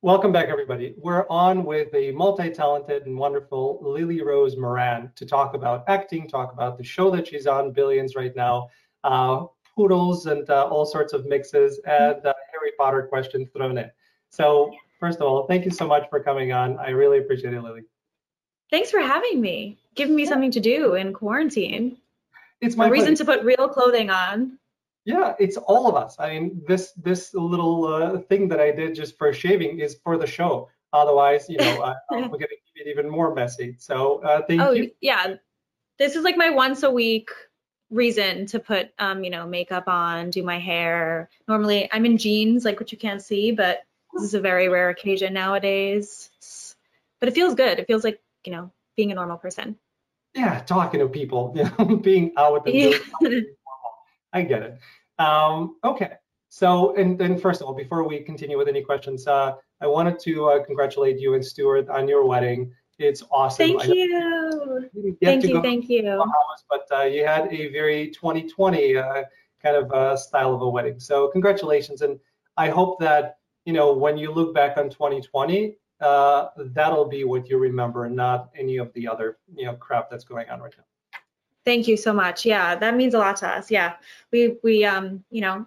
Welcome back, everybody. We're on with a multi-talented and wonderful Lily Rose Moran to talk about acting, talk about the show that she's on, Billions, right now, uh, poodles and uh, all sorts of mixes, and uh, Harry Potter questions thrown in. So, first of all, thank you so much for coming on. I really appreciate it, Lily. Thanks for having me, giving me something to do in quarantine. It's my a reason to put real clothing on. Yeah, it's all of us. I mean, this this little uh, thing that I did just for shaving is for the show. Otherwise, you know, uh, we're gonna keep it even more messy. So uh, thank you. oh you. yeah, this is like my once a week reason to put um you know makeup on, do my hair. Normally I'm in jeans, like what you can't see, but this is a very rare occasion nowadays. But it feels good. It feels like you know being a normal person. Yeah, talking to people, you know, being out and doing Yeah. I get it. Um, okay. So, and then first of all, before we continue with any questions, uh, I wanted to uh, congratulate you and Stuart on your wedding. It's awesome. Thank you. you Thank you. Thank you. Bahamas, but uh, you had a very 2020 uh, kind of uh, style of a wedding. So congratulations, and I hope that you know when you look back on 2020, uh, that'll be what you remember, and not any of the other you know crap that's going on right now. Thank you so much. Yeah, that means a lot to us. Yeah, we we um you know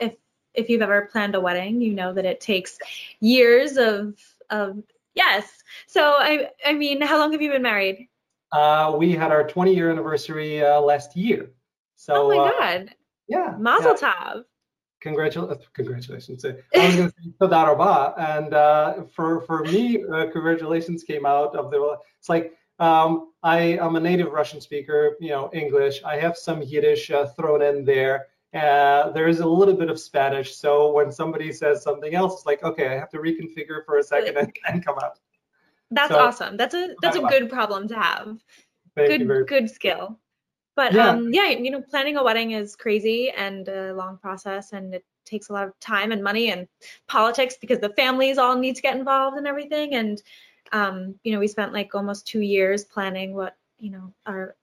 if if you've ever planned a wedding, you know that it takes years of of yes. So I I mean, how long have you been married? Uh, we had our 20 year anniversary uh, last year. So oh my uh, God, yeah, Mazel yeah. tov. Congratulations! Congratulations! I was going to say and uh, for for me, uh, congratulations came out of the. It's like um, I am a native Russian speaker, you know, English. I have some Yiddish uh, thrown in there. Uh, there is a little bit of Spanish, so when somebody says something else, it's like, okay, I have to reconfigure for a second and, and come out. That's So- awesome. That's a that's a good problem to have. Thank good good skill. But Yeah. um yeah, you know, planning a wedding is crazy and a long process and it takes a lot of time and money and politics because the families all need to get involved and everything and um you know, we spent like almost 2 years planning what, you know, our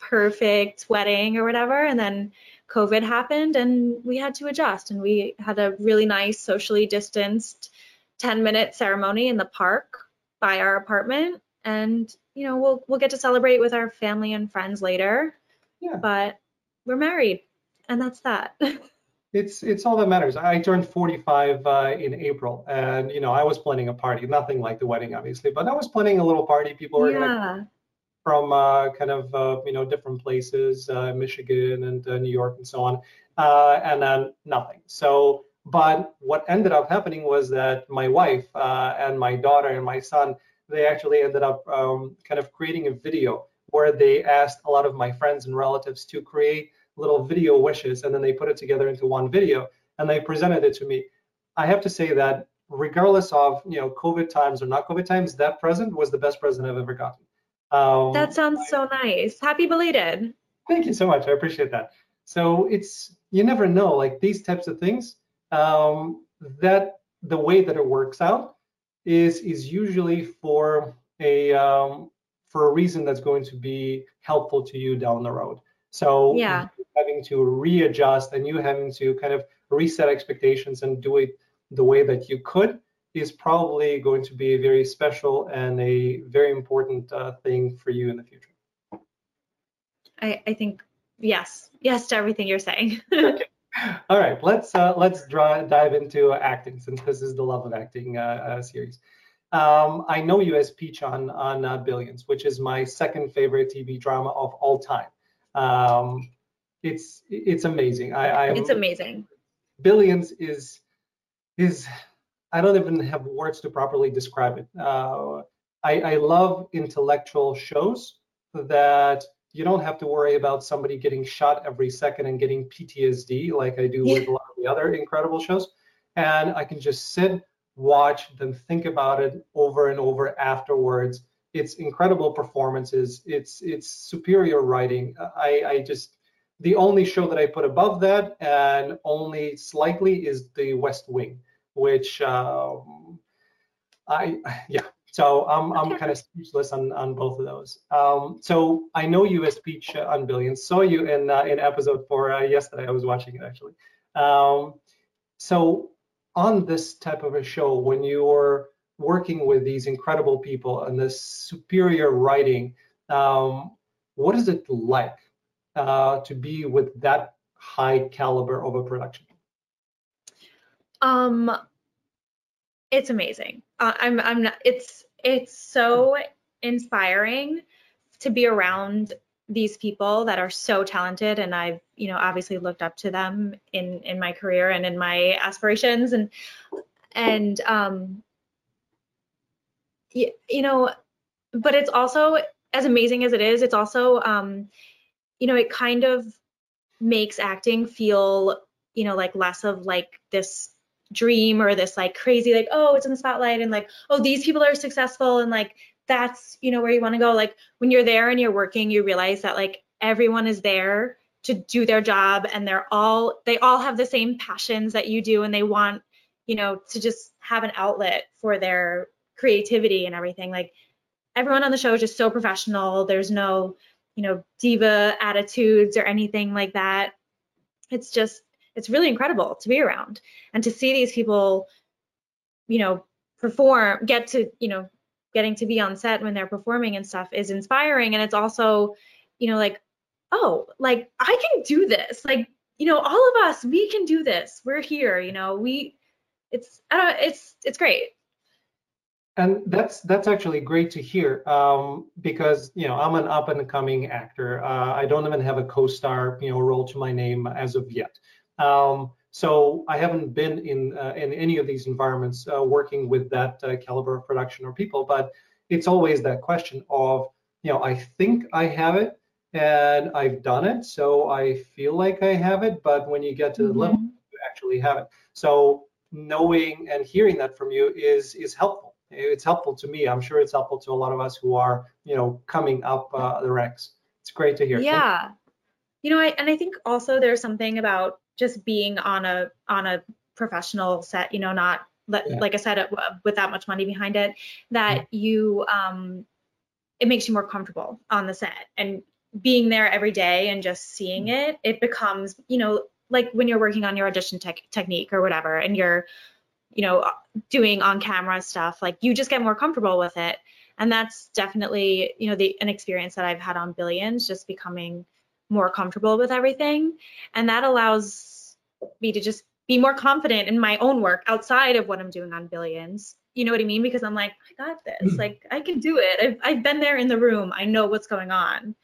perfect wedding or whatever and then COVID happened and we had to adjust and we had a really nice socially distanced 10 minute ceremony in the park by our apartment and you know we'll we'll get to celebrate with our family and friends later Yeah. but we're married and that's that It's it's all that matters. I turned 45 uh, in April, and you know I was planning a party, nothing like the wedding, obviously, but I was planning a little party. People were yeah from uh, kind of uh, you know different places, uh, Michigan and uh, New York and so on, uh, and then nothing. So, but what ended up happening was that my wife uh, and my daughter and my son they actually ended up um, kind of creating a video where they asked a lot of my friends and relatives to create little video wishes, and then they put it together into one video and they presented it to me. I have to say that regardless of you know COVID times or not COVID times, that present was the best present I've ever gotten. Um, that sounds so nice happy belated Thank you so much. I appreciate that. So it's you never know, like these types of things. Um, that the way that it works out is is usually for a um, for a reason that's going to be helpful to you down the road. So Yeah. Having to readjust and you having to kind of reset expectations and do it the way that you could is probably going to be a very special and a very important uh, thing for you in the future. i i think yes yes to everything you're saying All right, let's uh, let's dri- dive into acting since this is the love of acting uh, uh, series. Um, I know you as Peach on on uh, Billions, which is my second favorite TV drama of all time. Um, it's it's amazing. I, I it's amazing Billions is is I don't even have words to properly describe it. Uh, I, I love intellectual shows that you don't have to worry about somebody getting shot every second and getting PTSD like I do with a lot of the other incredible shows. And I can just sit, watch, then think about it over and over afterwards. It's incredible performances. It's it's superior writing. I, I just the only show that I put above that and only slightly is The West Wing, which um, I yeah. So I'm I'm kind of speechless on on both of those. Um, so I know you as Peach on Billions. Saw you in uh, in episode four uh, yesterday. I was watching it actually. Um, so on this type of a show, when you're working with these incredible people and this superior writing, um, what is it like uh, to be with that high caliber of a production? Um, it's amazing. Uh, I'm I'm not. It's it's so inspiring to be around these people that are so talented and I've you know obviously looked up to them in in my career and in my aspirations and and um you, you know but it's also as amazing as it is it's also um you know it kind of makes acting feel you know like less of like this dream or this like crazy like oh it's in the spotlight and like oh these people are successful and like that's you know where you want to go. Like when you're there and you're working you realize that like everyone is there to do their job and they're all they all have the same passions that you do and they want you know to just have an outlet for their creativity and everything. Like everyone on the show is just so professional. There's no you know diva attitudes or anything like that. It's just it's really incredible to be around and to see these people you know perform get to you know getting to be on set when they're performing and stuff is inspiring. And it's also you know like oh like i can do this. Like you know all of us we can do this. We're here you know we it's I don't, it's it's great and that's that's actually great to hear um, because you know i'm an up and coming actor uh, i don't even have a co-star you know role to my name as of yet um, so I haven't been in uh, in any of these environments uh, working with that uh, caliber of production or people, but it's always that question of, you know, I think I have it and I've done it, so I feel like I have it, but when you get to mm-hmm. the level, you actually have it. So knowing and hearing that from you is is helpful. It's helpful to me. I'm sure it's helpful to a lot of us who are, you know, coming up uh, the ranks. It's great to hear. Yeah. You know, I, and I think also there's something about just being on a on a professional set, you know, not yeah. like I said, uh, with that much money behind it, that yeah. you um, it makes you more comfortable on the set and being there every day and just seeing mm. it, it becomes, you know, like when you're working on your audition tech technique or whatever, and you're, you know, doing on camera stuff, like you just get more comfortable with it. And that's definitely, you know, the an experience that I've had on Billions, just becoming more comfortable with everything. And that allows me to just be more confident in my own work outside of what I'm doing on Billions. You know what I mean? Because I'm like, I got this. Hmm. Like, I can do it. I've, I've been there in the room. I know what's going on.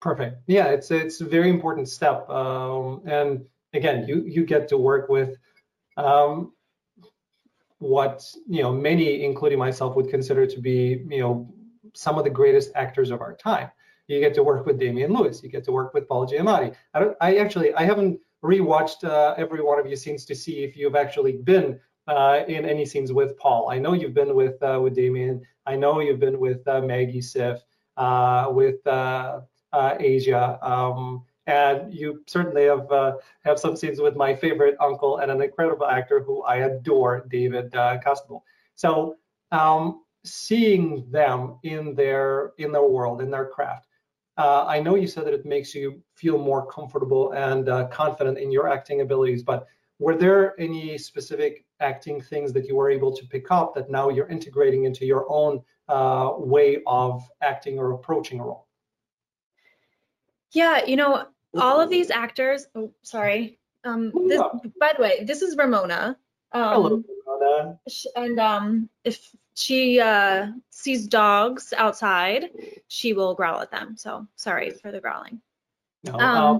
Perfect. Yeah, it's it's a very important step. Um, and again, you you get to work with um, what you know many, including myself, would consider to be you know some of the greatest actors of our time. You get to work with Damian Lewis. You get to work with Paul Giamatti. I don't. I actually I haven't rewatched uh, every one of your scenes to see if you've actually been uh, in any scenes with Paul. I know you've been with uh, with Damian. I know you've been with uh, Maggie Siff, uh, with uh, Asia, um, and you certainly have have some scenes with my favorite uncle and an incredible actor who I adore, David uh, Costabile. So um, seeing them in their in their world, in their craft, uh, I know you said that it makes you feel more comfortable and uh, confident in your acting abilities, but were there any specific acting things that you were able to pick up that now you're integrating into your own uh, way of acting or approaching a role? Yeah, you know, all of these actors. Oh, sorry. Um, this, by the way, this is Ramona. Um, Hello, Ramona. And um, if she uh, sees dogs outside, she will growl at them. So sorry for the growling. No, um, uh,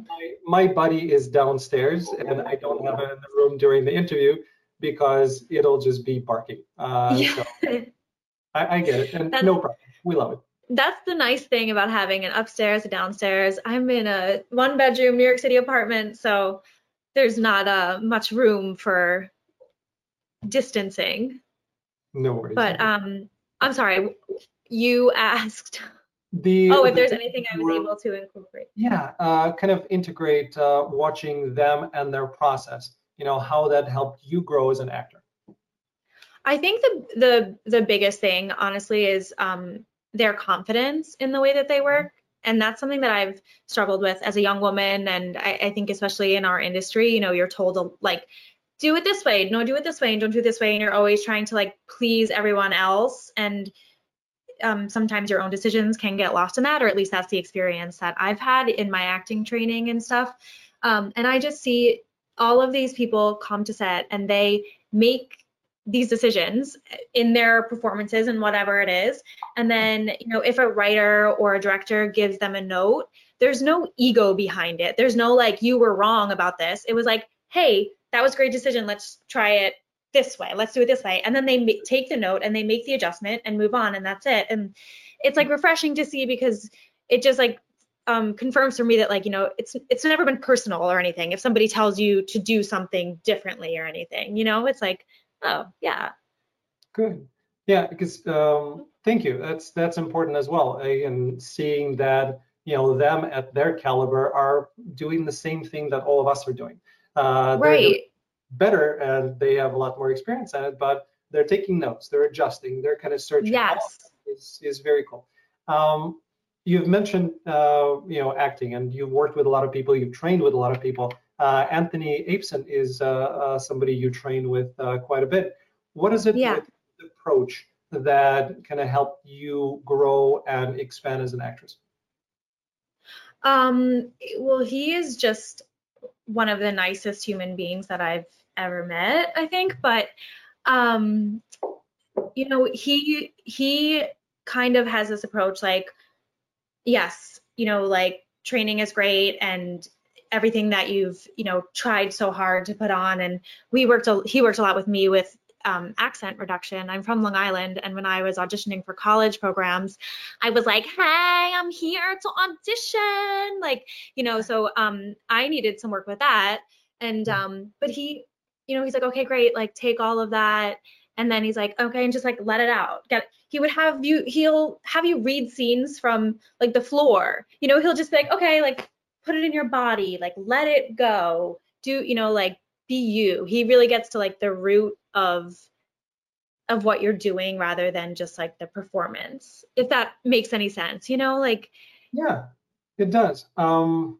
my, my, buddy is downstairs, and I don't have it in the room during the interview because it'll just be barking. Uh, yeah. So I, I, get it, and no problem. We love it. That's the nice thing about having an upstairs, a downstairs. I'm in a one-bedroom New York City apartment, so there's not uh, much room for distancing. No worries. But um, I'm sorry. You asked. The, oh, if the, there's anything I was able to incorporate. Yeah, uh, kind of integrate uh, watching them and their process. You know how that helped you grow as an actor. I think the the the biggest thing, honestly, is um, their confidence in the way that they work, and that's something that I've struggled with as a young woman, and I, I think especially in our industry, you know, you're told to like do it this way, no, do it this way, and don't do it this way, and you're always trying to like please everyone else, and um, sometimes your own decisions can get lost in that, or at least that's the experience that I've had in my acting training and stuff. Um, and I just see all of these people come to set and they make these decisions in their performances and whatever it is. And then, you know, if a writer or a director gives them a note, there's no ego behind it. There's no like, you were wrong about this. It was like, hey, that was a great decision. Let's try it this way. Let's do it this way. And then they take the note and they make the adjustment and move on, and that's it. And it's like refreshing to see because it just like um, confirms for me that like you know it's it's never been personal or anything. If somebody tells you to do something differently or anything, you know, it's like oh yeah. Good. Yeah, because um, thank you. That's that's important as well. And seeing that you know them at their caliber are doing the same thing that all of us are doing. Uh, right better and they have a lot more experience at it, but they're taking notes, they're adjusting, they're kind of searching. Yes. Is, is very cool. Um, you've mentioned, uh, you know, acting and you've worked with a lot of people, you've trained with a lot of people. Uh, Anthony Abeson is uh, uh somebody you train with uh, quite a bit. What is it yeah. approach that kind of helped you grow and expand as an actress? Um, well, he is just one of the nicest human beings that I've ever met, I think. But um, you know, he he kind of has this approach like, yes, you know, like training is great and everything that you've you know tried so hard to put on and we worked a, he worked a lot with me with um, accent reduction. I'm from Long Island, and when I was auditioning for college programs, I was like, "Hey, I'm here to audition," like you know. So um, I needed some work with that, and um, but he, you know, he's like, "Okay, great, like take all of that." And then he's like, okay, and just like let it out. Get he would have you he'll have you read scenes from like the floor. You know, he'll just be like, okay, like put it in your body, like let it go. Do you know, like be you. He really gets to like the root of of what you're doing rather than just like the performance. If that makes any sense, you know, like Yeah, it does. Um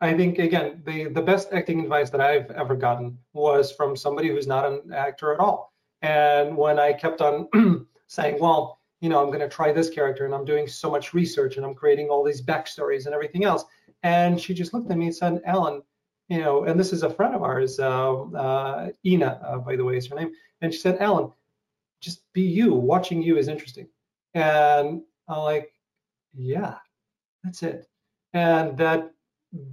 I think again, the the best acting advice that I've ever gotten was from somebody who's not an actor at all. And when I kept on saying, well, you know, I'm going to try this character and I'm doing so much research and I'm creating all these backstories and everything else. And she just looked at me and said, Alan, you know, and this is a friend of ours, uh, uh, Ina, uh, by the way, is her name. And she said, Alan, just be you. Watching you is interesting. And I'm like, yeah, that's it. And that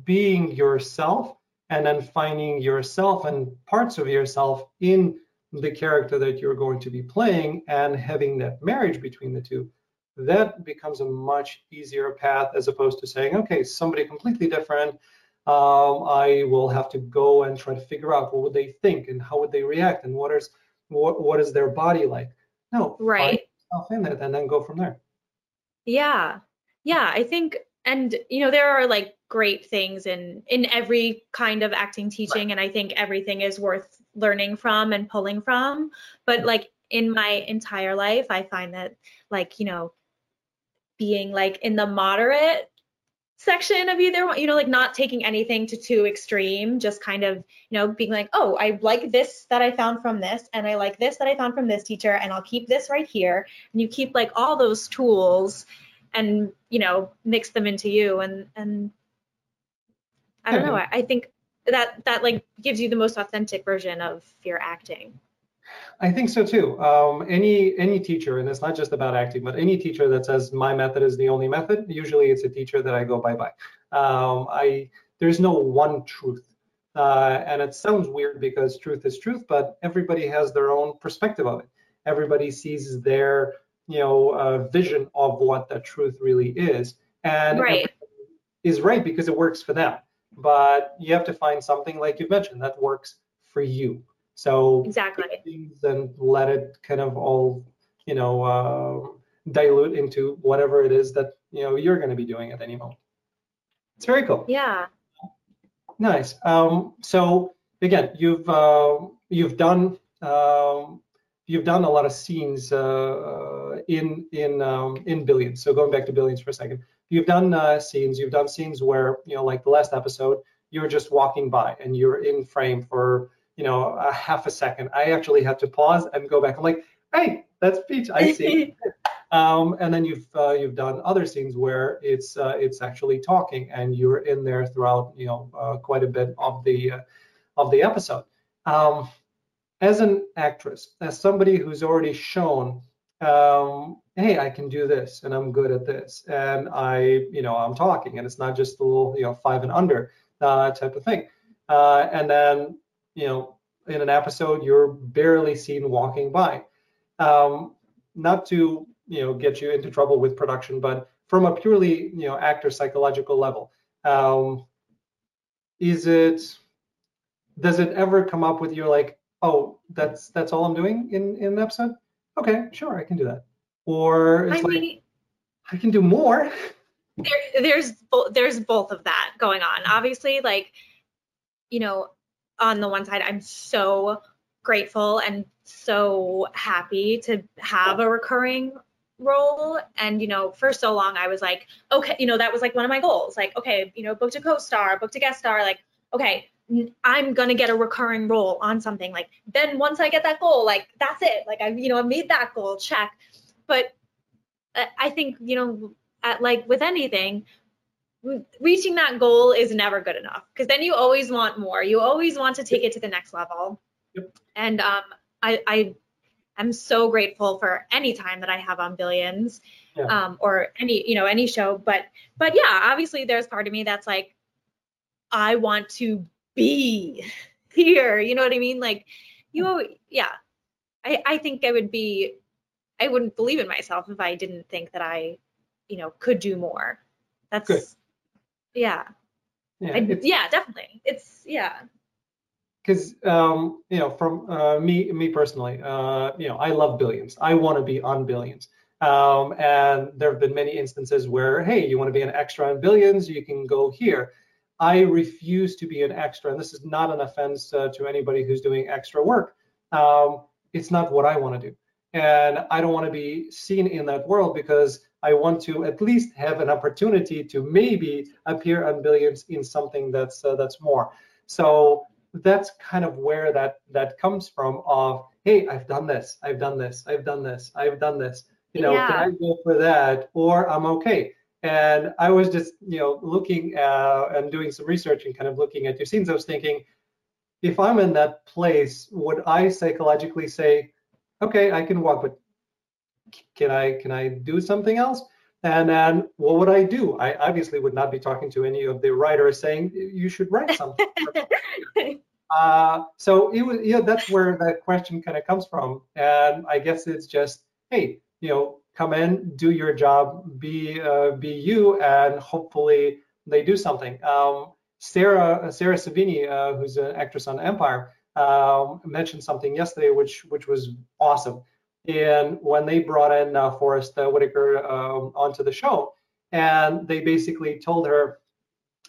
being yourself and then finding yourself and parts of yourself in the character that you're going to be playing and having that marriage between the two that becomes a much easier path as opposed to saying okay somebody completely different um, I will have to go and try to figure out what would they think and how would they react and what is what what is their body like. No, right. in it and then go from there. Yeah, yeah. I think, and you know, there are like great things in in every kind of acting teaching, right. and I think everything is worth learning from and pulling from. But like in my entire life, I find that like you know being like in the moderate section of either one, you know, like not taking anything to too extreme, just kind of, you know, being like, oh, I like this that I found from this, and I like this that I found from this teacher, and I'll keep this right here. And you keep like all those tools and, you know, mix them into you. And, and I don't know, hmm. I, I think that that like gives you the most authentic version of your acting. I think so too. Um, any any teacher, and it's not just about acting, but any teacher that says my method is the only method, usually it's a teacher that I go bye bye. Um, I there's no one truth, uh, and it sounds weird because truth is truth, but everybody has their own perspective of it. Everybody sees their you know uh, vision of what that truth really is, and right. is right because it works for them. But you have to find something like you mentioned that works for you. So exactly, and let it kind of all, you know, uh, dilute into whatever it is that you know you're going to be doing at any moment. It's very cool. Yeah. Nice. Um, so again, you've uh, you've done um, you've done a lot of scenes uh, in in um, in Billions. So going back to Billions for a second, you've done uh, scenes. You've done scenes where you know, like the last episode, you're just walking by and you're in frame for you know a half a second. I actually had to pause and go back. I'm like, hey, that's Peach. I see. um, and then you've uh, you've done other scenes where it's uh, it's actually talking, and you're in there throughout you know uh, quite a bit of the uh, of the episode. Um, as an actress, as somebody who's already shown, um, hey, I can do this, and I'm good at this, and I, you know, I'm talking, and it's not just a little, you know, five and under uh, type of thing. Uh, and then, you know, in an episode, you're barely seen walking by. Um, not to, you know, get you into trouble with production, but from a purely, you know, actor psychological level, um, is it? Does it ever come up with you like, oh, that's that's all I'm doing in in an episode? Okay, sure, I can do that. Or it's I like, mean, I can do more. There, there's there's both of that going on. Obviously, like you know, on the one side, I'm so grateful and so happy to have a recurring role. And you know for so long i was like okay you know that was like one of my goals. Like okay you know booked a co-star booked a guest star like okay i'm gonna get a recurring role on something. Like then once i get that goal like that's it. Like i you know i made that goal check. But uh, i think you know at, like with anything reaching that goal is never good enough because then you always want more. You always want to take it to the next level. Yep. And um, I, I am so grateful for any time that I have on Billions, yeah. um, or any you know any show. But but yeah, obviously there's part of me that's like, I want to be here. You know what I mean? Like you, yeah. I I think I would be. I wouldn't believe in myself if I didn't think that I, you know, could do more. That's Good yeah. Yeah, I, yeah definitely. It's yeah. Because um, you know from uh, me me personally uh, you know i love billions. I want to be on billions. Um, and there have been many instances where hey you want to be an extra on billions you can go here. I refuse to be an extra and this is not an offense uh, to anybody who's doing extra work. Um, it's not what i want to do. And i don't want to be seen in that world because I want to at least have an opportunity to maybe appear on billions in something that's uh, that's more. So that's kind of where that that comes from. Of hey, I've done this, I've done this, I've done this, I've done this. You know, yeah. can I go for that, or I'm okay. And I was just you know looking uh, and doing some research and kind of looking at your scenes. I was thinking, if I'm in that place, would I psychologically say, okay, I can walk, but can I can I do something else? And then what would I do? I obviously would not be talking to any of the writers saying you should write something. uh, so it was, yeah, that's where that question kind of comes from. And I guess it's just, hey, you know, come in, do your job, be uh, be you, and hopefully they do something. Um, Sarah Sarah Savini, uh, who's an actress on Empire, um, mentioned something yesterday, which which was awesome. And when they brought in uh, Forest uh, Whitaker um, onto the show, and they basically told her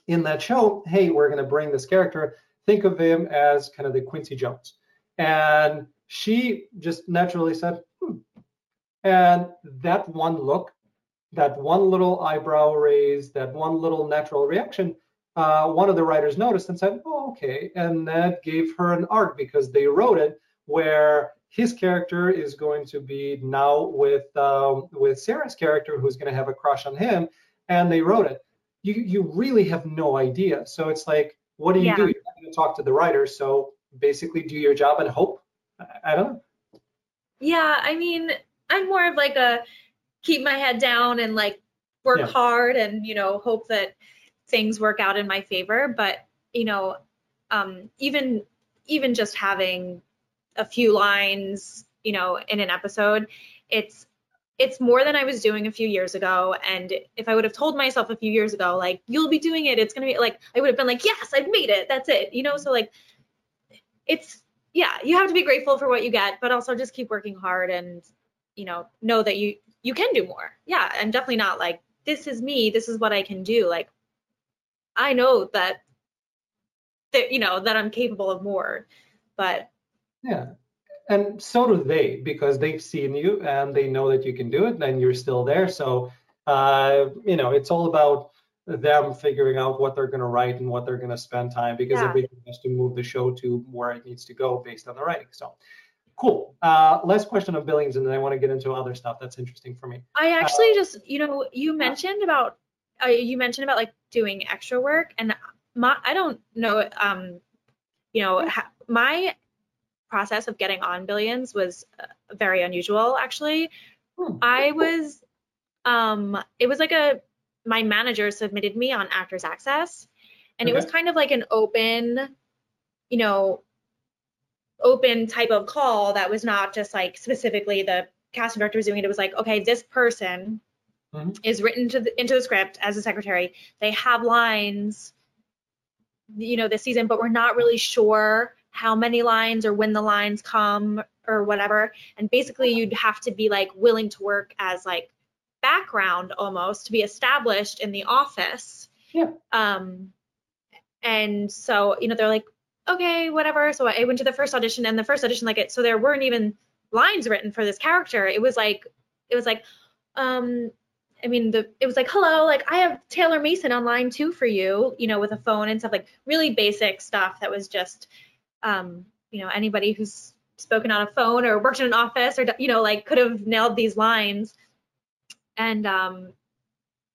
in that show, hey, we're going to bring this character. Think of him as kind of the Quincy Jones. And she just naturally said, hmm. And that one look, that one little eyebrow raise, that one little natural reaction, uh, one of the writers noticed and said, oh, okay. And that gave her an arc because they wrote it where his character is going to be now with um, with Sarah's character, who's going to have a crush on him, and they wrote it. You you really have no idea. So it's like, what do you yeah. do? You're going to talk to the writer. So basically, do your job and hope. I, I don't know. Yeah, I mean, I'm more of like a keep my head down and like work yeah. hard and you know hope that things work out in my favor. But you know, um, even even just having a few lines, you know, in an episode. It's it's more than I was doing a few years ago. And if I would have told myself a few years ago, like, you'll be doing it, it's gonna be like I would have been like, yes, I've made it. That's it. You know, so like it's yeah, you have to be grateful for what you get, but also just keep working hard and, you know, know that you you can do more. Yeah, I'm definitely not like, this is me, this is what I can do. Like I know that that you know that I'm capable of more. But yeah. And so do they because they've seen you and they know that you can do it and you're still there. So, uh, you know, it's all about them figuring out what they're going to write and what they're going to spend time because Yeah. everything has to move the show to where it needs to go based on the writing. So cool. Uh, last question on Billions, and then I want to get into other stuff that's interesting for me. I actually just, you know, you mentioned about uh, you mentioned about like doing extra work, and my I don't know, um, you know, ha- my process of getting on Billions was uh, very unusual. Actually, Hmm. I was, um, it was like a my manager submitted me on Actors Access, and it was kind of like an open, you know, open type of call that was not just like specifically the casting director was doing it. It was like, okay, this person Mhm. is written to the, into the script as a secretary. They have lines, you know, this season, but we're not really sure how many lines or when the lines come or whatever. And basically, you'd have to be like willing to work as like background almost to be established in the office. Yeah. Um, and so you know they're like, okay, whatever. So I went to the first audition, and the first audition like it. So there weren't even lines written for this character. It was like, it was like, um, I mean, the it was like, hello, like I have Taylor Mason on line two for you, you know, with a phone and stuff like really basic stuff that was just, um, you know, anybody who's spoken on a phone or worked in an office or you know like could have nailed these lines. And um,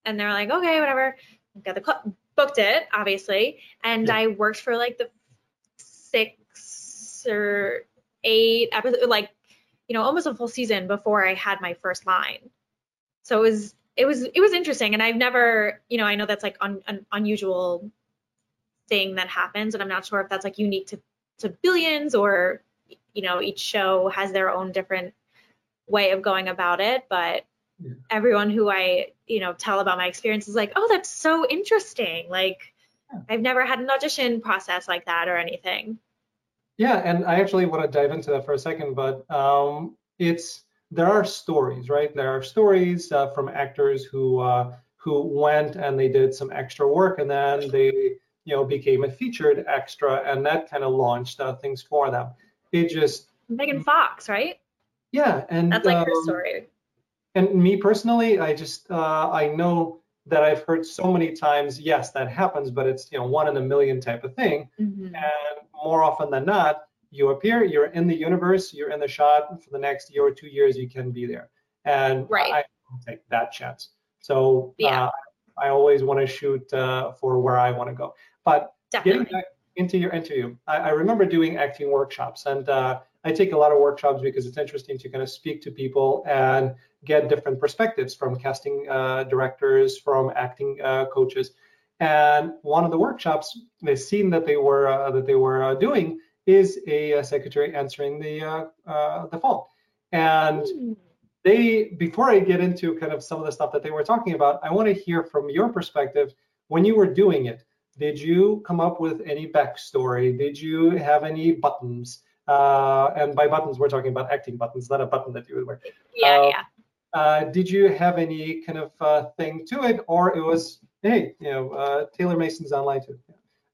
and they're like, okay, whatever. Got the cl- booked it obviously, and Yeah. I worked for like the six or eight episodes, like you know, almost a full season before I had my first line. So it was it was it was interesting, and I've never, you know, I know that's like un, an unusual thing that happens, and I'm not sure if that's like unique to to billions or you know each show has their own different way of going about it, but Yeah. everyone who I you know tell about my experience is like, oh, that's so interesting, like. Yeah. I've never had an audition process like that or anything. Yeah, and I actually want to dive into that for a second, but um, it's there are stories, right? There are stories uh, from actors who uh, who went and they did some extra work, and then they you know became a featured extra, and that kind of launched uh, things for them. It just Megan Fox, right? yeah, and That's like her um, story. and me personally, I just uh, I know that I've heard so many times, yes, that happens, but it's you know one in a million type of thing. Mhm. And more often than not, you appear, you're in the universe, you're in the shot for the next year or two years, you can be there. And Right. I don't take that chance. So Yeah. uh, I always want to shoot uh, for where I want to go. But Definitely. getting back into your interview, I, I remember doing acting workshops, and uh, I take a lot of workshops because it's interesting to kind of speak to people and get different perspectives from casting uh, directors, from acting uh, coaches. And one of the workshops, the scene that they were uh, that they were uh, doing is a, secretary answering the uh, uh, the phone. And Mm. they before I get into kind of some of the stuff that they were talking about, I want to hear from your perspective when you were doing it. Did you come up with any backstory? Did you have any buttons? Uh, and by buttons, we're talking about acting buttons, not a button that you would wear. Yeah, Uh, yeah. Uh, did you have any kind of uh, thing to it, or it was, hey, you know, uh, Taylor Mason's online too?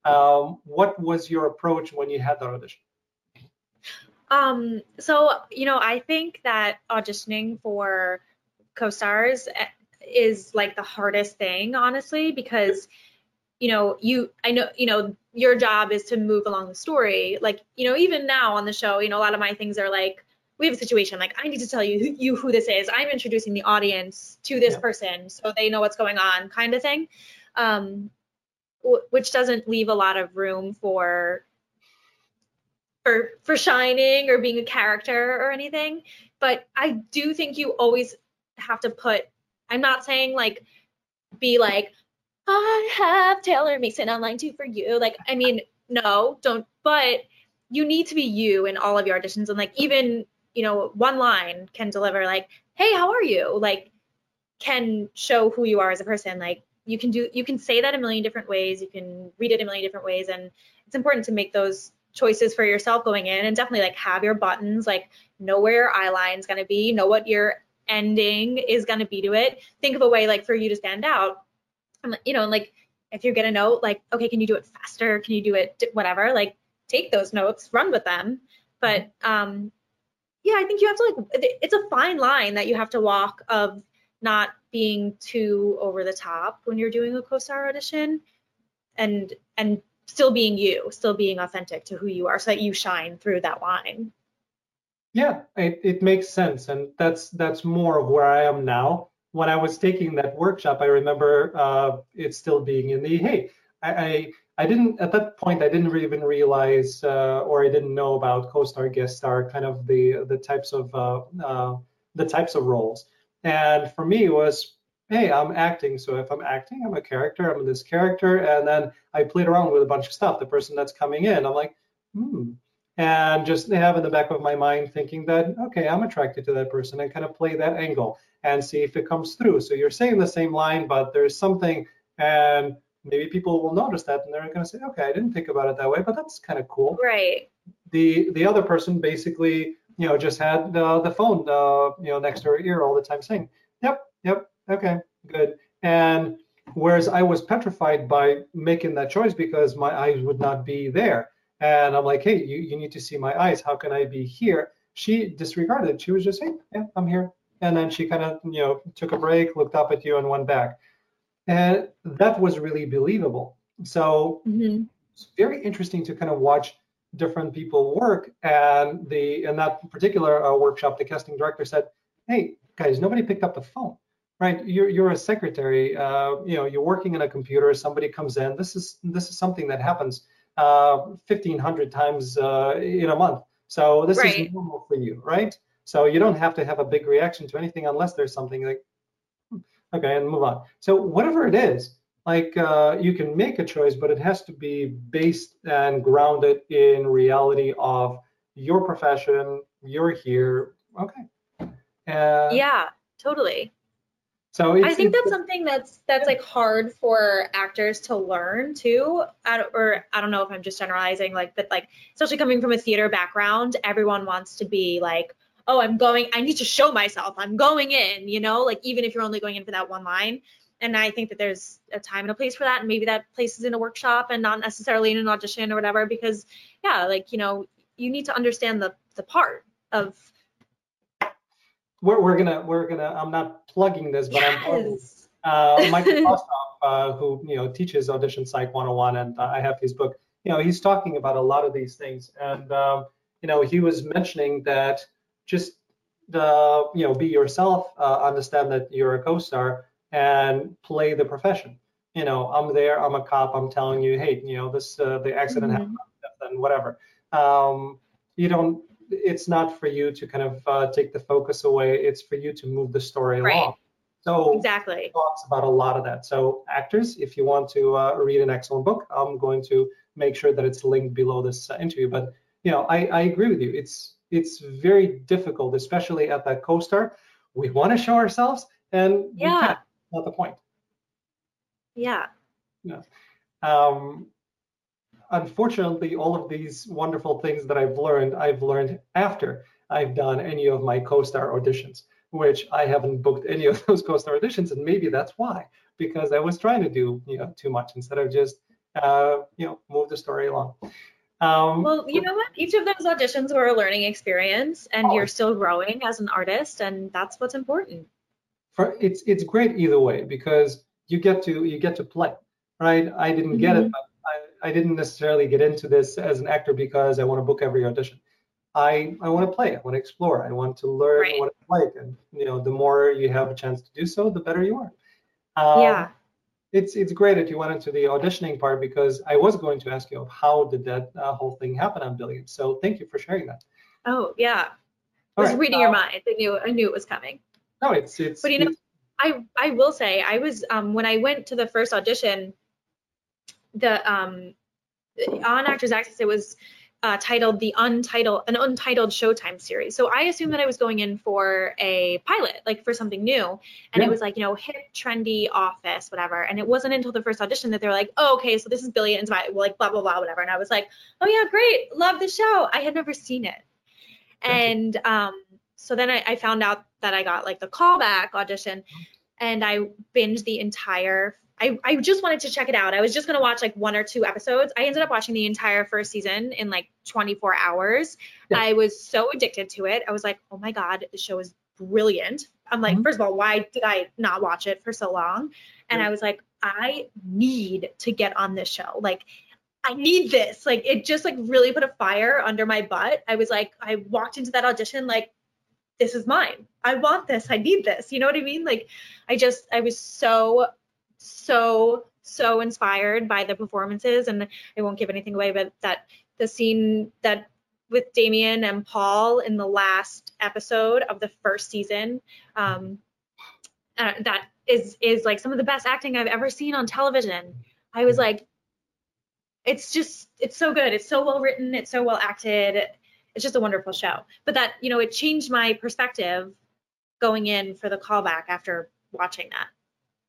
Um, what was your approach when you had that audition? Um, so you know, I think that auditioning for co-stars eh, is like the hardest thing, honestly, because you know, you I know, you know, your job is to move along the story. Like, you know, even now on the show, you know, a lot of my things are like, we have a situation, like I need to tell you who, you who this is. I'm introducing the audience to this Yeah. person so they know what's going on, kind of thing. Um, w- which doesn't leave a lot of room for for for shining or being a character or anything but i do think you always have to put i'm not saying like be like i have taylor mason online too for you. Like i mean no don't but you need to be you in all of your auditions. And like even you know one line can deliver like hey how are you? Like can show who you are as a person. Like you can do you can say that a million different ways. You can read it a million different ways. And it's important to make those choices for yourself going in and definitely like have your buttons. Like know where your eye line's to be. Know what your ending is to be to it. Think of a way like for you to stand out and you know and like if you get a note like okay can you do it faster can you do it whatever like take those notes run with them but um yeah i think you have to like it's a fine line that you have to walk of not being too over the top when you're doing a co-star audition and and still being you, still being authentic to who you are so that you shine through that line. Yeah, it, it makes sense. And that's that's more of where I am now. When I was taking that workshop, I remember uh, it still being in the hey, I, I I didn't at that point I didn't even realize uh, or I didn't know about co-star guest star kind of the the types of uh, uh, the types of roles. And for me it was hey I'm acting. So if I'm acting I'm a character I'm this character and then I played around with a bunch of stuff. The person that's coming in I'm like hmm. And just have in the back of my mind thinking that okay I'm attracted to that person and kind of play that angle and see if it comes through so you're saying the same line but there's something and maybe people will notice that and they're going to say, okay, I didn't think about it that way, but that's kind of cool. Right. The the other person basically, you know, just had uh, the phone, uh, you know, next to her ear all the time saying, yep, yep, okay, good. And whereas I was petrified by making that choice because my eyes would not be there. And I'm like, hey, you, you need to see my eyes. How can I be here? She disregarded it. She was just, hey, yeah, I'm here. And then she kind of, you know, took a break, looked up at you, and went back and that was really believable. So mm-hmm. it's very interesting to kind of watch different people work. And the in that particular uh, workshop, the casting director said, "Hey guys, nobody picked up the phone." Right, you're you're a secretary. Uh, you know, you're working in a computer. Somebody comes in. This is this is something that happens uh, 1,500 times uh, in a month. So this right. is normal for you, right? So you don't have to have a big reaction to anything unless there's something like okay, and move on. So whatever it is, like uh, you can make a choice, but it has to be based and grounded in reality of your profession. You're here, okay. Uh, yeah, totally. So I think that's something that's that's like hard for actors to learn too. I or I don't know if I'm just generalizing, like, but like especially coming from a theater background, everyone wants to be like oh, I'm going, I need to show myself. I'm going in, you know, like even if you're only going in for that one line. And I think that there's a time and a place for that. And maybe that place is in a workshop and not necessarily in an audition or whatever, because yeah, like, you know, you need to understand the the part of we're, we're gonna we're gonna i'm not plugging this but yes. i'm plugging uh, Michael Kostroff, uh, who you know teaches audition psych 101 and uh, i have his book you know he's talking about a lot of these things and um, you know he was mentioning that just uh, you know be yourself uh, understand that you're a co-star and play the profession. You know i'm there i'm a cop i'm telling you hey you know this uh, the accident mm-hmm. happened and whatever. Um, you don't it's not for you to kind of uh, take the focus away. It's for you to move the story right. along. So exactly. talks about a lot of that. So actors if you want to uh, read an excellent book i'm going to make sure that it's linked below this uh, interview. But you know I, I agree with you. It's it's very difficult, especially at that co-star. We want to show ourselves, and yeah, not the point. Yeah. Yeah. Um, unfortunately, all of these wonderful things that I've learned, I've learned after I've done any of my co-star auditions, which I haven't booked any of those co-star auditions, and maybe that's why, because I was trying to do you know too much instead of just uh, you know move the story along. Um, well, you know what? Each of those auditions were a learning experience, and oh, you're still growing as an artist, and that's what's important. For, it's it's great either way because you get to you get to play, right? I didn't mm-hmm. get it, mm-hmm. but I, I didn't necessarily get into this as an actor because I want to book every audition. I I want to play. I want to explore. I want to learn right. what it's like, and you know, the more you have a chance to do so, the better you are. Um, yeah it's it's great that you went into the auditioning part because I was going to ask you how did that uh, whole thing happen on Billions. So thank you for sharing that. Oh yeah, I was right. reading uh, your mind. I knew I knew it was coming. No, it's it's. But you know, I I will say I was um when I went to the first audition, the um on Actors Access it was uh, titled the untitled an untitled Showtime series. So I assumed that I was going in for a pilot, like for something new, and yeah. it was like you know hip, trendy, office, whatever. And it wasn't until the first audition that they were like, oh, okay, so this is Billions, like blah blah blah, whatever. And I was like, oh yeah, great, love the show. I had never seen it, and um, so then I, I found out that I got like the callback audition, and I binged the entire I, I just wanted to check it out. I was just gonna watch like one or two episodes. I ended up watching the entire first season in like 24 hours. Yeah. I was so addicted to it. I was like, oh my god, the show is brilliant. I'm like, Mhm. first of all, why did I not watch it for so long? And Yeah. I was like, I need to get on this show. Like, I need this. Like, it just like really put a fire under my butt. I was like, I walked into that audition like, this is mine. I want this. I need this. You know what I mean? Like, I just, I was so, so, so inspired by the performances. And I won't give anything away, but that the scene that with Damian and Paul in the last episode of the first season, um, uh, that is is like some of the best acting I've ever seen on television. I was like, it's just it's so good. It's so well written. It's so well acted. It's just a wonderful show. But that you know, it changed my perspective going in for the callback after watching that.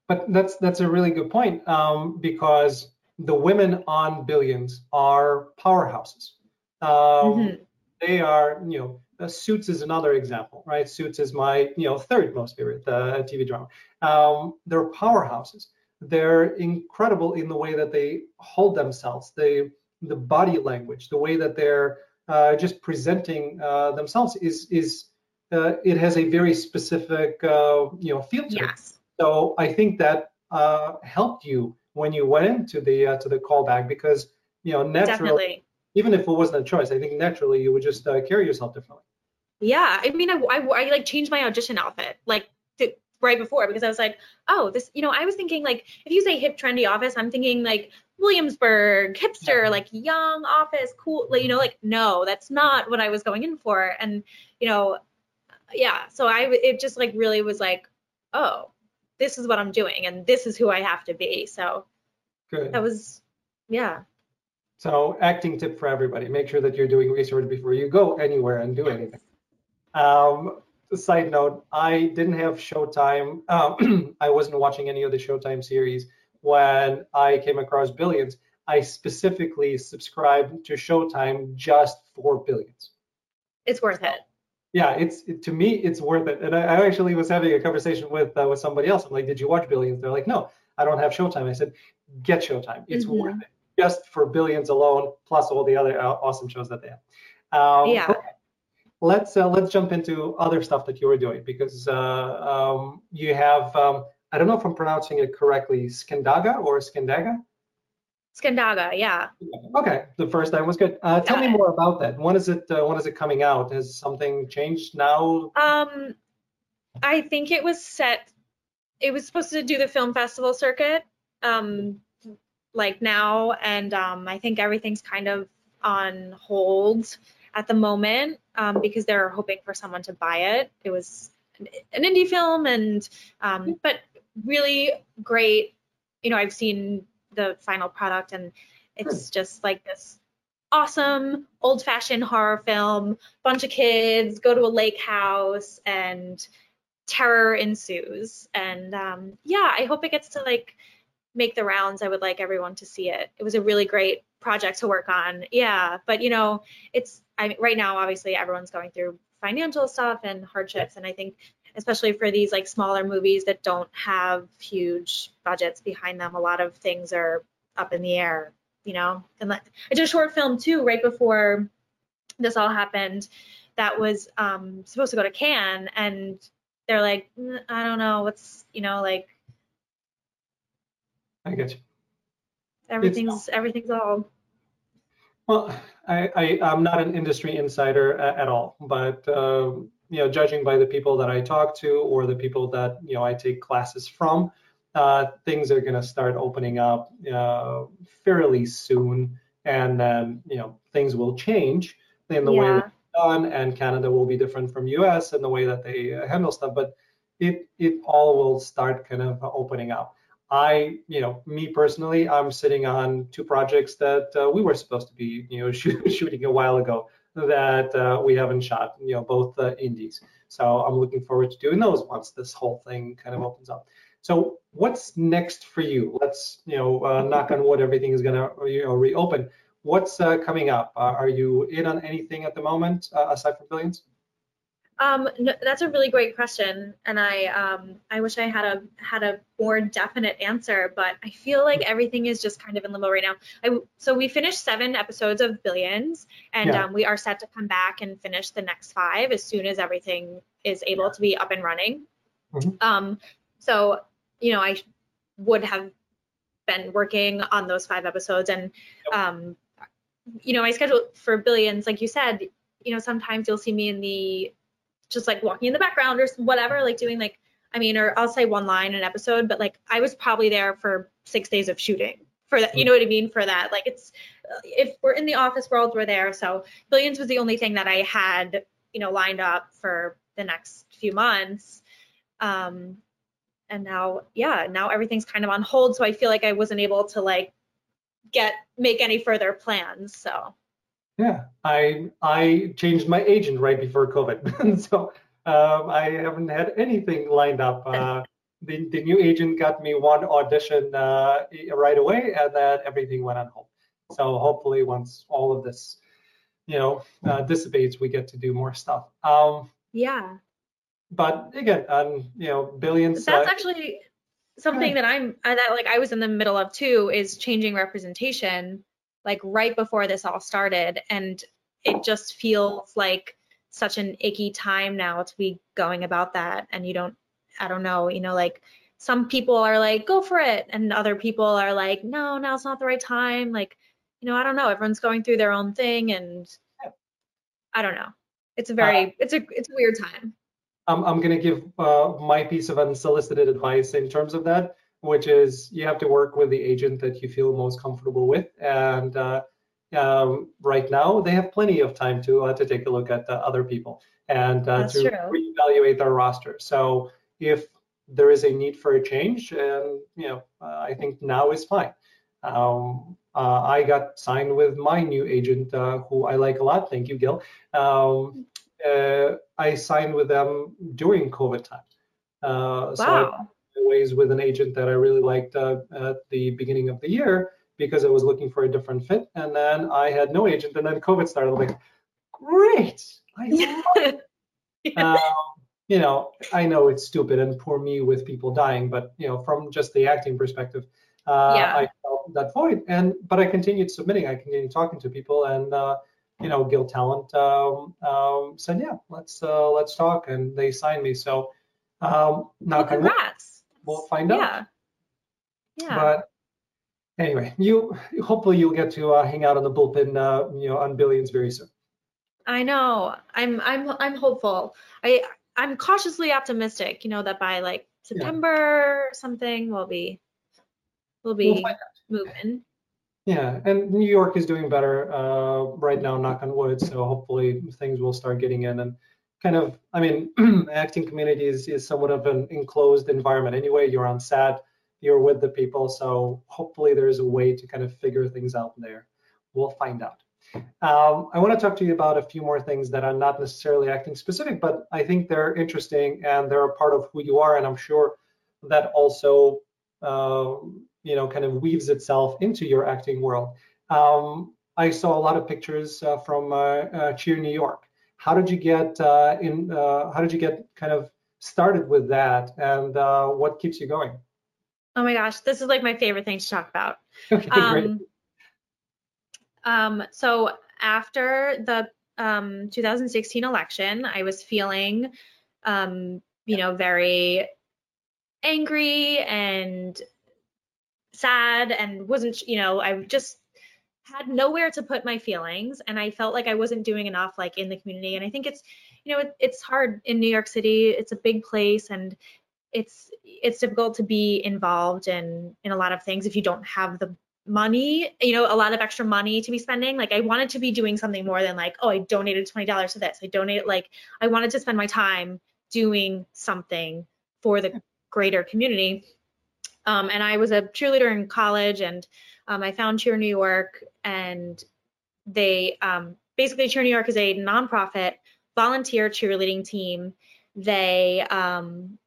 But that's that's a really good point um, because the women on Billions are powerhouses. Um, Mhm. They are, you know, uh, Suits is another example, right? Suits is my, you know, third most favorite uh, TV drama. Um, they're powerhouses. They're incredible in the way that they hold themselves, the the body language, the way that they're uh, just presenting uh, themselves is is uh, it has a very specific, uh, you know, feel to it. So I think that uh, helped you when you went into the uh, to the callback because you know naturally, Definitely. even if it wasn't a choice, I think naturally you would just uh, carry yourself differently. Yeah, I mean, I, I, I like changed my audition outfit like to, right before because I was like, oh, this, you know, I was thinking like if you say hip trendy office, I'm thinking like Williamsburg, hipster, Yeah. like young office, cool, like, you know, like no, that's not what I was going in for, and you know, yeah, so I it just like really was like, oh, this is what I'm doing, and this is who I have to be. So Good. that was, yeah, So acting tip for everybody: make sure that you're doing research before you go anywhere and do anything. Um, side note: I didn't have Showtime. Um, I wasn't watching any of the Showtime series when I came across Billions. I specifically subscribed to Showtime just for Billions. it's worth it. Yeah, it's it, to me it's worth it. And I, I actually was having a conversation with uh, with somebody else. I'm like, did you watch Billions? They're like, no, I don't have Showtime. I said, get Showtime. It's Mhm. worth it just for Billions alone, plus all the other uh, awesome shows that they have. Um, Yeah. okay. Let's uh, let's jump into other stuff that you were doing because uh, um, you have um, I don't know if I'm pronouncing it correctly, Skandaga or Skandaga. Skandaga, yeah. Okay, the first time was good. Uh, tell me more about that. When is it? Uh, when is it coming out? Has something changed now? Um, I think it was set. It was supposed to do the film festival circuit, um, like now, and um, I think everything's kind of on hold at the moment um, because they're hoping for someone to buy it. It was an, an indie film, and um, but really great. You know, I've seen the final product, and it's just like this awesome old-fashioned horror film. Bunch of kids go to a lake house and terror ensues. And um, yeah i hope it gets to like make the rounds. I would like everyone to see it. It was a really great project to work on. Yeah but you know it's i right now obviously everyone's going through financial stuff and hardships and i think especially for these like smaller movies that don't have huge budgets behind them a lot of things are up in the air you know and like i did a short film too right before this all happened that was um, supposed to go to Cannes, and they're like, "Mm, I don't know, what's you know like I get you. everything's everything's all Well, I, I I'm not an industry insider at all, but um, you know, judging by the people that I talk to or the people that you know I take classes from, uh, things are going to start opening up uh, fairly soon, and you know things will change in the way yeah that it's done, and Canada will be different from U.S. in the way that they uh, handle stuff, but it it all will start kind of opening up. I, you know, me personally, I'm sitting on two projects that uh, we were supposed to be, you know, shoot, shooting a while ago that uh, we haven't shot, you know, both uh, indies. So I'm looking forward to doing those once this whole thing kind of opens up. So what's next for you? Let's, you know, uh, knock on wood, everything is gonna, you know, reopen. What's uh, coming up? Uh, are you in on anything at the moment uh, aside from Billions? Um, no, that's a really great question, and I um, I wish I had a had a more definite answer, but I feel like everything is just kind of in limbo right now. I, so we finished seven episodes of Billions, and Yeah. um, we are set to come back and finish the next five as soon as everything is able to be up and running. Mhm. Um, so you know, I would have been working on those five episodes, and um, you know, my schedule for Billions, like you said, you know, sometimes you'll see me in the just like walking in the background or whatever, like doing like, I mean, or I'll say one line an episode, but like I was probably there for six days of shooting for that. You know what I mean? For that, like it's uh, if we're in the office world, we're there. So Billions was the only thing that I had, you know, lined up for the next few months. Um, and now, yeah, now everything's kind of on hold. So I feel like I wasn't able to like get make any further plans. So Yeah, I I changed my agent right before COVID, so um, I haven't had anything lined up. Uh, the the new agent got me one audition uh, right away, and then everything went on hold. So hopefully, once all of this, you know, uh, dissipates, we get to do more stuff. Um, yeah. but again, um, you know, billions. That's uh, actually something that I'm that like I was in the middle of too is changing representation like right before this all started and it just feels like such an icky time now to be going about that and you don't I don't know, you know like some people are like go for it and other people are like no, now's not the right time like you know, I don't know, everyone's going through their own thing and I don't know. It's a very it's a it's a weird time. I'm, I'm going to give uh, my piece of unsolicited advice in terms of that, which is you have to work with the agent that you feel most comfortable with. And uh, um, right now, they have plenty of time to uh, to take a look at uh, other people and uh, to true. reevaluate their roster. So if there is a need for a change, and you know, uh, I think now is fine. Um, uh, I got signed with my new agent, uh, who I like a lot. Thank you, Gil. Um, uh, I signed with them during COVID time. Uh, So Wow. Ways with an agent that I really liked uh, at the beginning of the year because I was looking for a different fit. And then I had no agent, and then COVID started. I'm like, great. I love it. um, you know, I know it's stupid and poor me with people dying, but you know, from just the acting perspective, uh, Yeah. I felt that void. And but I continued submitting. I continued talking to people, and uh, you know, Gil Talent um, um, said, yeah, let's uh, let's talk, and they signed me. So um, Well, knock on congrats. We'll find out. Yeah. Yeah. But anyway, you hopefully you'll get to uh, hang out on the bullpen, uh, you know, on billions very soon. I know. I'm I'm I'm hopeful. I I'm cautiously optimistic, you know, that by like September or something we'll be we'll be We'll moving. Yeah, and New York is doing better uh, right now, knock on wood. So hopefully things will start getting in and kind of, I mean, acting community is, is somewhat of an enclosed environment anyway. You're on set, you're with the people. So hopefully there's a way to kind of figure things out there. We'll find out. Um, I want to talk to you about a few more things that are not necessarily acting specific, but I think they're interesting and they're a part of who you are. And I'm sure that also, uh, you know, kind of weaves itself into your acting world. Um, I saw a lot of pictures uh, from uh, uh, Cheer New York. How did you get uh, in? Uh, how did you get kind of started with that, and uh, what keeps you going? Oh my gosh, this is like my favorite thing to talk about. Okay. Um, um, so after the um, 2016 election, I was feeling, um, you know, very angry and sad and wasn't, you know, I just had nowhere to put my feelings and I felt like I wasn't doing enough like in the community. And I think it's, you know, it, it's hard in New York City. It's a big place and it's it's difficult to be involved in in a lot of things if you don't have the money, you know, a lot of extra money to be spending. Like I wanted to be doing something more than like, oh, I donated $20 to this. I donated like I wanted to spend my time doing something for the greater community. Um, and I was a cheerleader in college and um, I found Cheer New York and they um, basically Cheer New York is a nonprofit volunteer cheerleading team. They um,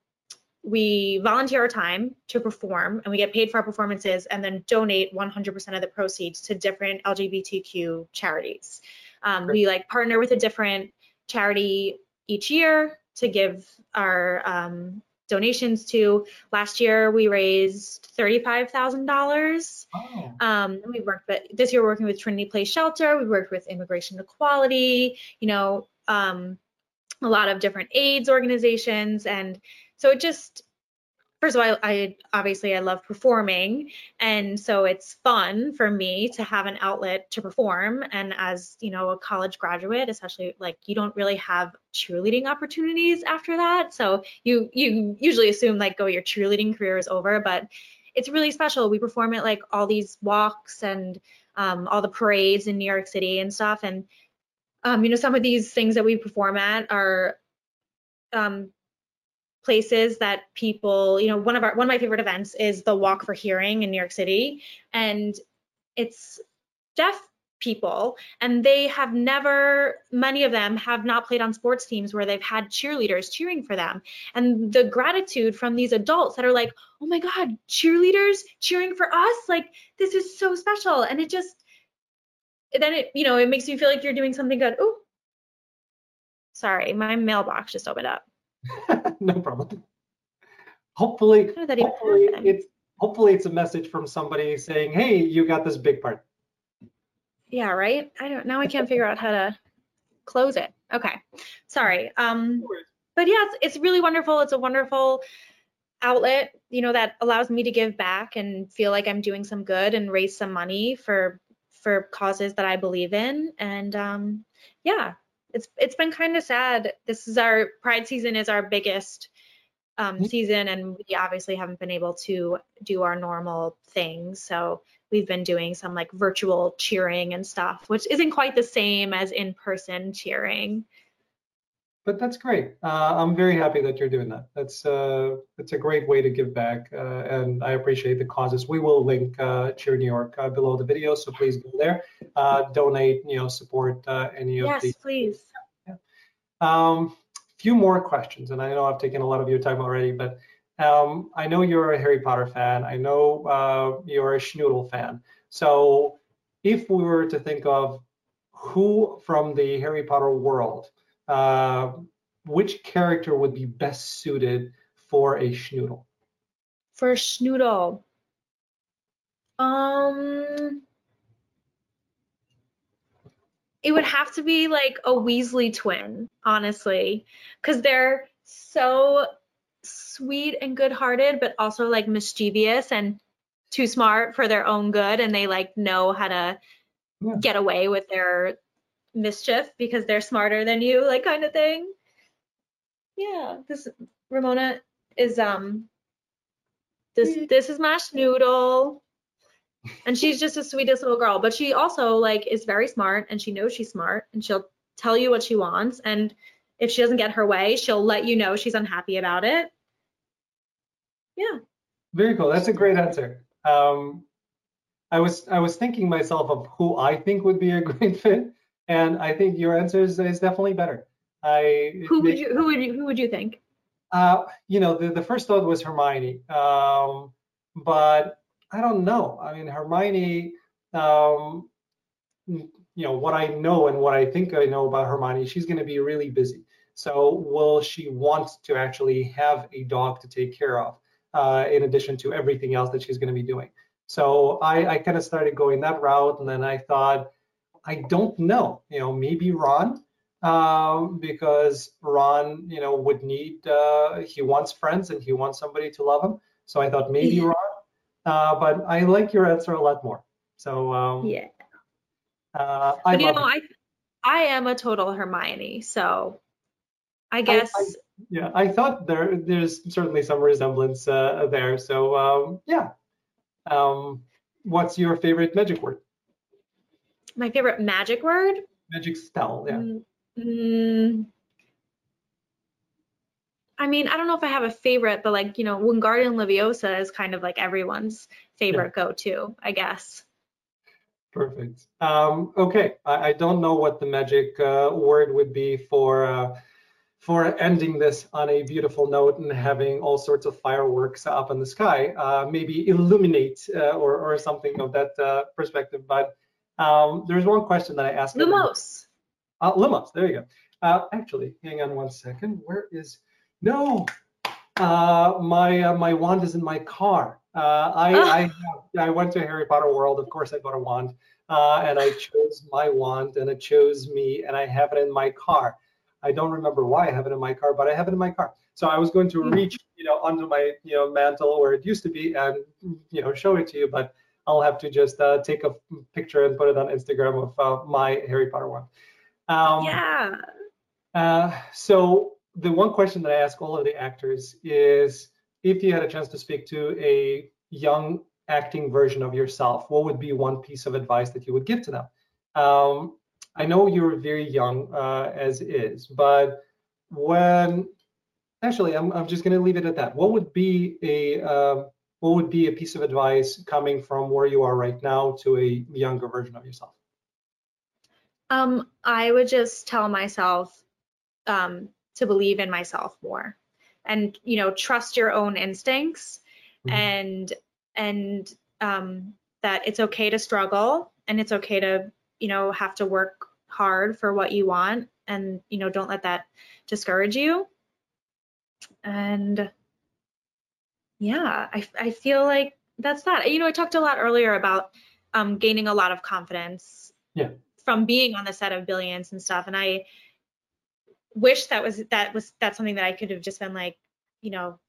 we volunteer our time to perform and we get paid for our performances and then donate 100% of the proceeds to different LGBTQ charities. Um, we like partner with a different charity each year to give our um, donations to. Last year we raised thirty-five thousand dollars. Oh, Um, we worked with this year we're working with Trinity Place Shelter. We worked with Immigration Equality. You know, um, a lot of different AIDS organizations, and so it just. First of all, I, I obviously I love performing, and so it's fun for me to have an outlet to perform. And as you know, a college graduate, especially like you don't really have cheerleading opportunities after that, so you you usually assume like, oh, your cheerleading career is over, but it's really special. We perform at like all these walks and um, all the parades in New York City and stuff. And um, you know, some of these things that we perform at are um, places that people, you know, one of our one of my favorite events is the Walk for Hearing in New York City, and it's deaf people and they have never many of them have not played on sports teams where they've had cheerleaders cheering for them. And the gratitude from these adults that are like oh my god cheerleaders cheering for us? Like this is so special. And it just then it you know it makes you feel like you're doing something good. Oh sorry my mailbox just opened up no problem. Hopefully, How did that even hopefully it's hopefully it's a message from somebody saying, "Hey, you got this big part." yeah right? I don't now i can't figure out how to close it. Okay sorry um but yeah it's, it's really wonderful. It's a wonderful outlet you know that allows me to give back and feel like i'm doing some good and raise some money for for causes that i believe in. And um yeah it's it's been kind of sad. This is our pride season is our biggest um, Mhm. season and we obviously haven't been able to do our normal things. So we've been doing some like virtual cheering and stuff which isn't quite the same as in-person cheering But that's great. Uh, I'm very happy that you're doing that. That's uh, that's a great way to give back, uh, and I appreciate the causes. We will link uh, Cheer New York uh, below the video, so please go there, uh, donate, you know, support uh, any of yes the please Um, few more questions, and I know I've taken a lot of your time already, but um, I know you're a Harry Potter fan. I know uh, you're a Schnoodle fan. So if we were to think of who from the Harry Potter world, uh, which character would be best suited for a Schnoodle? for a schnoodle um it would have to be like a Weasley twin, honestly, because they're so sweet and good-hearted, but also like mischievous and too smart for their own good, and they like know how to Yeah. get away with their mischief because they're smarter than you, like kind of thing. Yeah, this Ramona is um this this is my noodle. and she's just the sweetest little girl but she also like is very smart and she knows she's smart and she'll tell you what she wants and if she doesn't get her way she'll let you know she's unhappy about it yeah Very cool. That's a great answer. Um, I was I was thinking myself of who I think would be a great fit, and I think your answer is, is definitely better. I who would you who would you who would you think Uh, you know, the, the first thought was Hermione, um, but I don't know. I mean, Hermione, um, you know, what I know and what I think I know about Hermione, she's going to be really busy. So, will she want to actually have a dog to take care of, uh, in addition to everything else that she's going to be doing? So, I, I kind of started going that route, and then I thought, I don't know. You know, maybe Ron um, because Ron, you know, would need uh, he wants friends and he wants somebody to love him. So I thought maybe Yeah. Ron, uh, but I like your answer a lot more. So um, yeah uh, I but you know it. i i am a total hermione so i I- guess yeah, I thought there there's certainly some resemblance uh, there. So um, yeah, um, what's your favorite magic word? My favorite magic word Magic spell. Yeah. Mm, mm, I mean, I don't know if I have a favorite, but like, you know, Wingardium Leviosa is kind of like everyone's favorite go-to, I guess. Perfect. Um, okay, I, I don't know what the magic uh, word would be for uh, for ending this on a beautiful note and having all sorts of fireworks up in the sky. Uh, maybe illuminate uh, or or something of that uh, perspective. But um, there's one question that I asked. Lumos. Uh, Lumos, there you go. Uh, actually, hang on one second. Where is? No, uh, my uh, my wand is in my car. Uh, I, oh. I I went to Harry Potter World. Of course, I bought a wand, uh, and I chose my wand, and it chose me, and I have it in my car. I don't remember why I have it in my car, but I have it in my car. So I was going to hmm. reach, you know, under my, you know, mantle where it used to be and, you know, show it to you, but I'll have to just uh, take a picture and put it on Instagram of uh, my Harry Potter one. Um, yeah. Uh, so the one question that I ask all of the actors is, if you had a chance to speak to a young acting version of yourself, what would be one piece of advice that you would give to them? Um, I know you're very young uh, as is, but when actually, I'm, I'm just going to leave it at that. What would be a um, what would be a piece of advice coming from where you are right now to a younger version of yourself? Um, I would just tell myself um, to believe in myself more, and you know, trust your own instincts, mm-hmm. and and um, that it's okay to struggle, and it's okay to you know have to work hard for what you want, and you know, don't let that discourage you. And yeah, I, I feel like that's that. You know, I talked a lot earlier about um, gaining a lot of confidence yeah. from being on the set of Billions and stuff. And I wish that was that was that's something that I could have just been like, you know,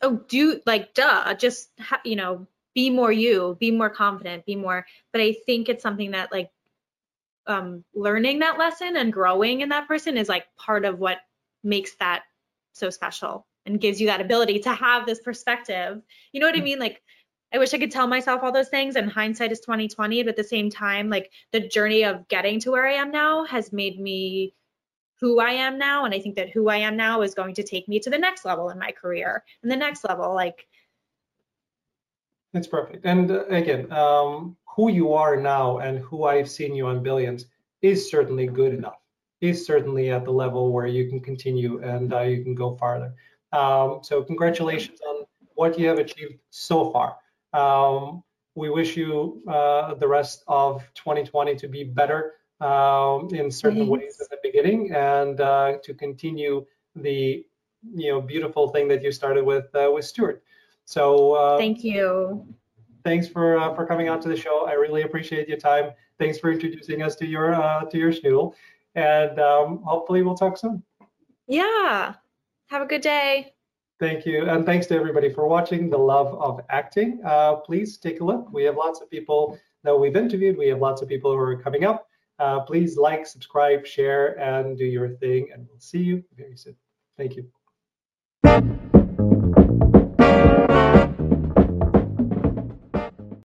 oh, do like duh, just ha- you know, be more you, be more confident, be more. But I think it's something that like um, learning that lesson and growing in that person is like part of what makes that so special and gives you that ability to have this perspective. You know what I mm. mean? Like I wish I could tell myself all those things and hindsight is 2020, but at the same time, like the journey of getting to where I am now has made me who I am now. And I think that who I am now is going to take me to the next level in my career and the next level. Like that's perfect. And uh, again, um, who you are now and who I've seen you on Billions is certainly good enough. Is certainly at the level where you can continue and uh, you can go farther. Um, so congratulations on what you have achieved so far. Um, we wish you uh, the rest of 2020 to be better um, in certain ways at the beginning and uh, to continue the you know beautiful thing that you started with uh, with Stuart. So uh, thank you. Thanks for uh, for coming on to the show. I really appreciate your time. Thanks for introducing us to your uh, to your schnoodle, and um, hopefully we'll talk soon. Yeah. Have a good day. Thank you. And thanks to everybody for watching The Love of Acting. Uh, please take a look. We have lots of people that we've interviewed. We have lots of people who are coming up. Uh, please like, subscribe, share, and do your thing. And we'll see you very soon. Thank you.